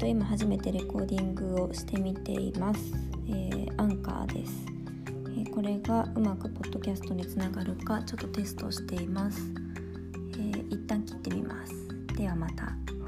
と、今初めてレコーディングをしてみています、えー、アンカーです、えー、これがうまくポッドキャストにつながるかちょっとテストしています、えー、一旦切ってみます。ではまた。